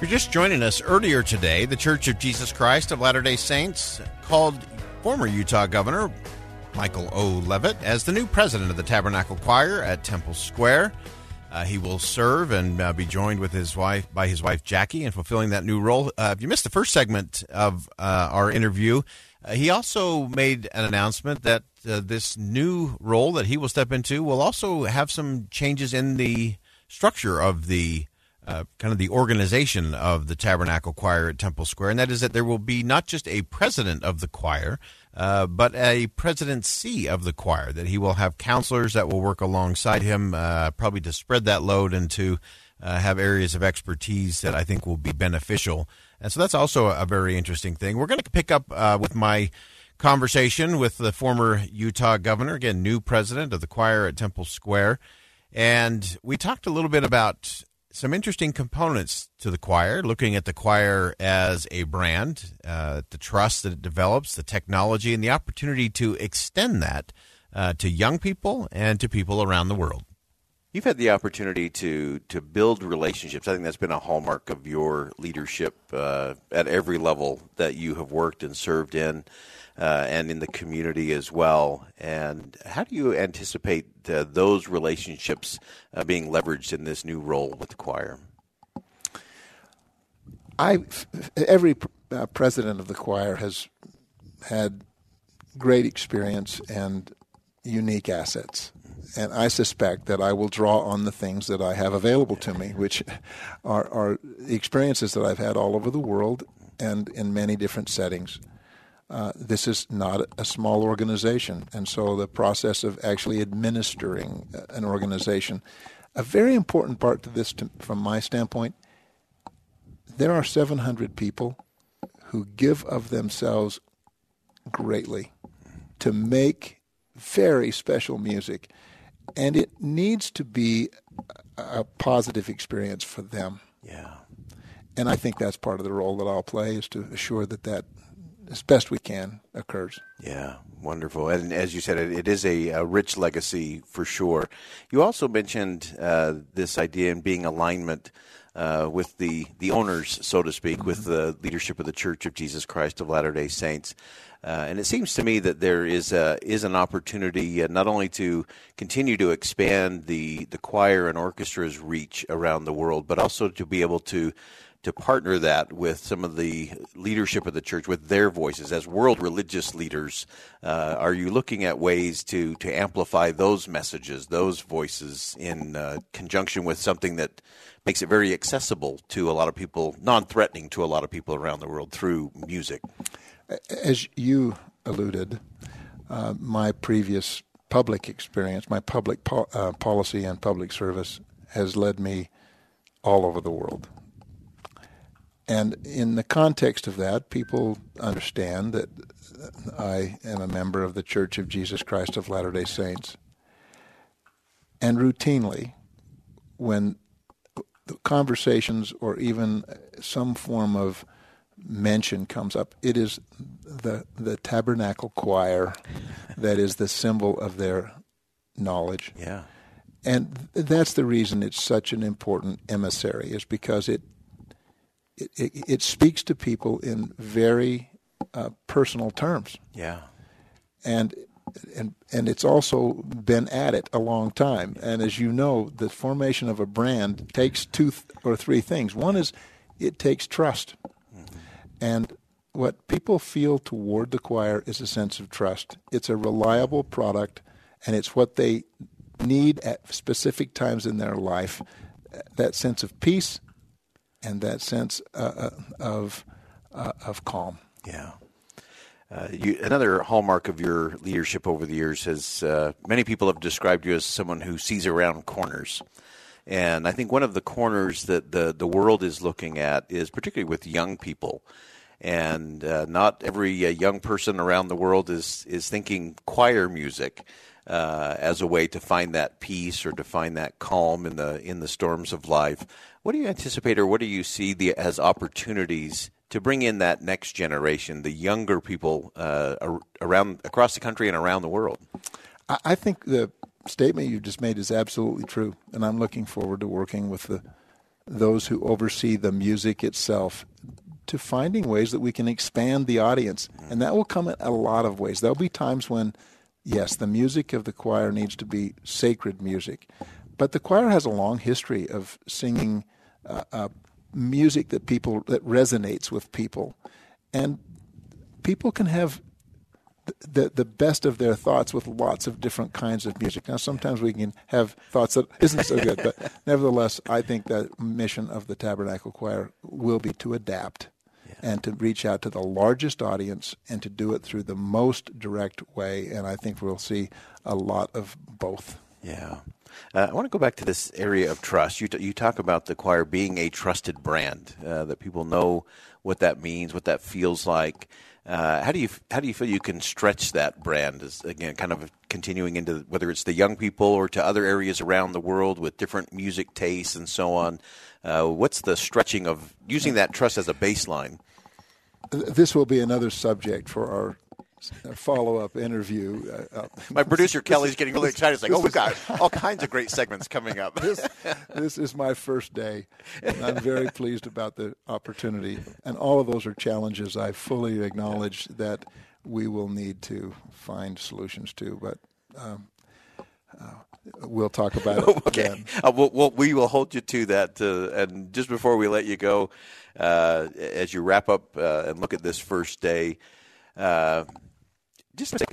You're just joining us earlier today, the Church of Jesus Christ of Latter day Saints called former Utah Governor Michael O. Leavitt as the new president of the Tabernacle Choir at Temple Square. Uh, he will serve and uh, be joined with his wife by his wife Jackie in fulfilling that new role. Uh, if you missed the first segment of uh, our interview, uh, he also made an announcement that uh, this new role that he will step into will also have some changes in the structure of the uh, kind of the organization of the Tabernacle Choir at Temple Square, and that is that there will be not just a president of the choir, uh, but a presidency of the choir. That he will have counselors that will work alongside him, uh, probably to spread that load and to uh, have areas of expertise that I think will be beneficial. And so that's also a very interesting thing. We're going to pick up uh, with my conversation with the former Utah governor, again, new president of the choir at Temple Square. And we talked a little bit about some interesting components to the choir, looking at the choir as a brand, uh, the trust that it develops, the technology, and the opportunity to extend that uh, to young people and to people around the world. You've had the opportunity to to build relationships. I think that's been a hallmark of your leadership uh, at every level that you have worked and served in, uh, and in the community as well. And how do you anticipate those relationships uh, being leveraged in this new role with the choir? I every uh, president of the choir has had great experience and unique assets. And I suspect that I will draw on the things that I have available to me, which are, are experiences that I've had all over the world and in many different settings. Uh, this is not a small organization, and so the process of actually administering an organization, a very important part to this, to, from my standpoint, there are 700 people who give of themselves greatly to make very special music, and it needs to be a positive experience for them. Yeah. And I think that's part of the role that I'll play is to assure that that as best we can occurs. Yeah, wonderful. And as you said, it, it is a, a, rich legacy for sure. You also mentioned uh, this idea in being alignment uh, with the, the owners, so to speak, with the leadership of the Church of Jesus Christ of Latter day Saints. Uh, and it seems to me that there is a, is an opportunity uh, not only to continue to expand the, the choir and orchestra's reach around the world, but also to be able to to partner that with some of the leadership of the church with their voices. As world religious leaders uh, are you looking at ways to to amplify those messages those voices in uh, conjunction with something that makes it very accessible to a lot of people non-threatening to a lot of people around the world through music? As you alluded uh, my previous public experience my public po- uh, policy and public service has led me all over the world and in the context of that, people understand that I am a member of the Church of Jesus Christ of Latter day Saints. And routinely, when conversations or even some form of mention comes up, it is the, the tabernacle choir that is the symbol of their knowledge. Yeah. And that's the reason it's such an important emissary, is because it it, it, it speaks to people in very uh, personal terms. Yeah. And and and it's also been at it a long time. And as you know, the formation of a brand takes two th- or three things. One is it takes trust, mm-hmm. and what people feel toward the choir is a sense of trust. It's a reliable product, and it's what they need at specific times in their life. That sense of peace and that sense uh, uh of uh, of calm. Yeah. Uh, you, another hallmark of your leadership over the years has uh, many people have described you as someone who sees around corners. And I think one of the corners that the, the world is looking at is particularly with young people. And uh, not every young person around the world is, is thinking choir music. Uh, as a way to find that peace or to find that calm in the in the storms of life. What do you anticipate, or what do you see the, as opportunities to bring in that next generation, the younger people uh, around across the country and around the world? I think the statement you just made is absolutely true, and I'm looking forward to working with the those who oversee the music itself to finding ways that we can expand the audience, and that will come in a lot of ways. There'll be times when, yes, the music of the choir needs to be sacred music, but the choir has a long history of singing uh, uh, music that people that resonates with people, and people can have the the best of their thoughts with lots of different kinds of music. Now, sometimes we can have thoughts that isn't so good, but nevertheless, I think the mission of the Tabernacle Choir will be to adapt. And to reach out to the largest audience and to do it through the most direct way. And I think we'll see a lot of both. Yeah. Uh, I want to go back to this area of trust. You, t- you talk about the choir being a trusted brand, uh, that people know what that means, what that feels like. Uh, how do you how do you feel you can stretch that brand? As, again, kind of continuing into whether it's the young people or to other areas around the world with different music tastes and so on. Uh, what's the stretching of using that trust as a baseline? This will be another subject for our follow up interview. Uh, uh, My producer Kelly's getting really excited. It's like, oh, we've got all kinds of great segments coming up. this, this is my first day, and I'm very pleased about the opportunity. And all of those are challenges I fully acknowledge that we will need to find solutions to. But um, uh, we'll talk about it. okay, uh, we'll, we'll, we will hold you to that. Uh, and just before we let you go, uh, as you wrap up uh, and look at this first day, uh, just a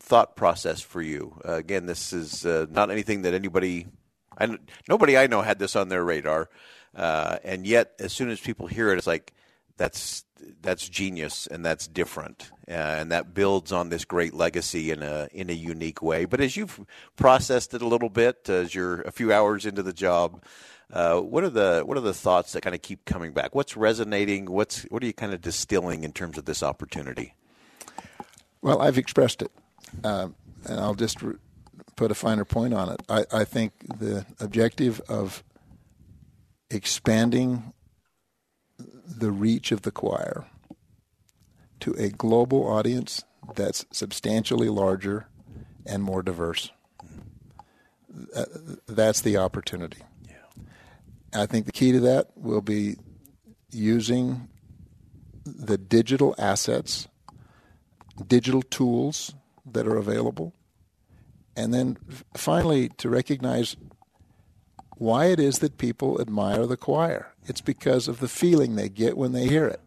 thought process for you. Uh, again, this is uh, not anything that anybody, I, nobody I know had this on their radar, uh, and yet as soon as people hear it, it's like that's that's genius and that's different, uh, and that builds on this great legacy in a in a unique way. But as you've processed it a little bit, as you're a few hours into the job. Uh, what are the what are the thoughts that kind of keep coming back? What's resonating? What's what are you kind of distilling in terms of this opportunity? Well, I've expressed it, uh, and I'll just re- put a finer point on it. I, I think the objective of expanding the reach of the choir to a global audience that's substantially larger and more diverse. Uh, that's the opportunity. Yeah. I think the key to that will be using the digital assets digital tools that are available, and then finally to recognize why it is that people admire the choir. It's because of the feeling they get when they hear it,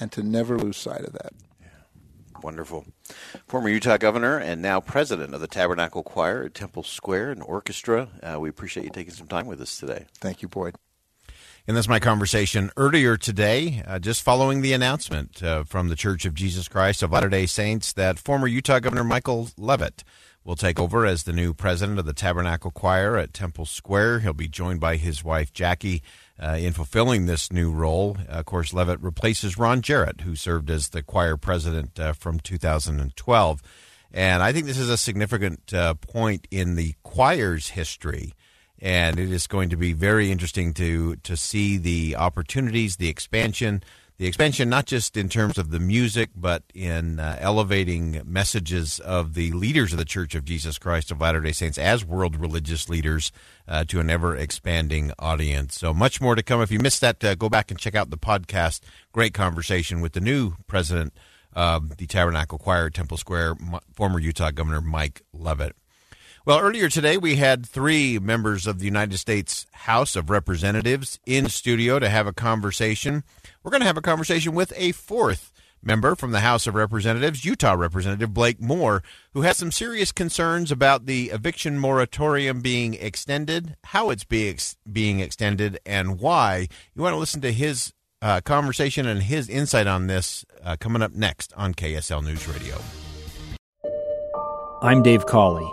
and to never lose sight of that. Wonderful. Former Utah governor and now president of the Tabernacle Choir at Temple Square and Orchestra. Uh, we appreciate you taking some time with us today. Thank you, Boyd. And that's my conversation earlier today, uh, just following the announcement uh, from the Church of Jesus Christ of Latter day Saints that former Utah Governor Michael Leavitt will take over as the new president of the Tabernacle Choir at Temple Square. He'll be joined by his wife, Jackie, uh, in fulfilling this new role. of course, Leavitt replaces Ron Jarrett, who served as the choir president uh, from 2012. And I think this is a significant uh, point in the choir's history and it is going to be very interesting to to see the opportunities, the expansion, the expansion not just in terms of the music, but in uh, elevating messages of the leaders of the Church of Jesus Christ of Latter Day Saints as world religious leaders uh, to an ever expanding audience. So much more to come. If you missed that, uh, go back and check out the podcast. Great conversation with the new president of the Tabernacle Choir Temple Square, former Utah Governor Mike Leavitt. Well, earlier today, we had three members of the United States House of Representatives in studio to have a conversation. We're going to have a conversation with a fourth member from the House of Representatives, Utah Representative Blake Moore, who has some serious concerns about the eviction moratorium being extended, how it's being, being extended, and why. You want to listen to his uh, conversation and his insight on this uh, coming up next on KSL News Radio. I'm Dave Cawley,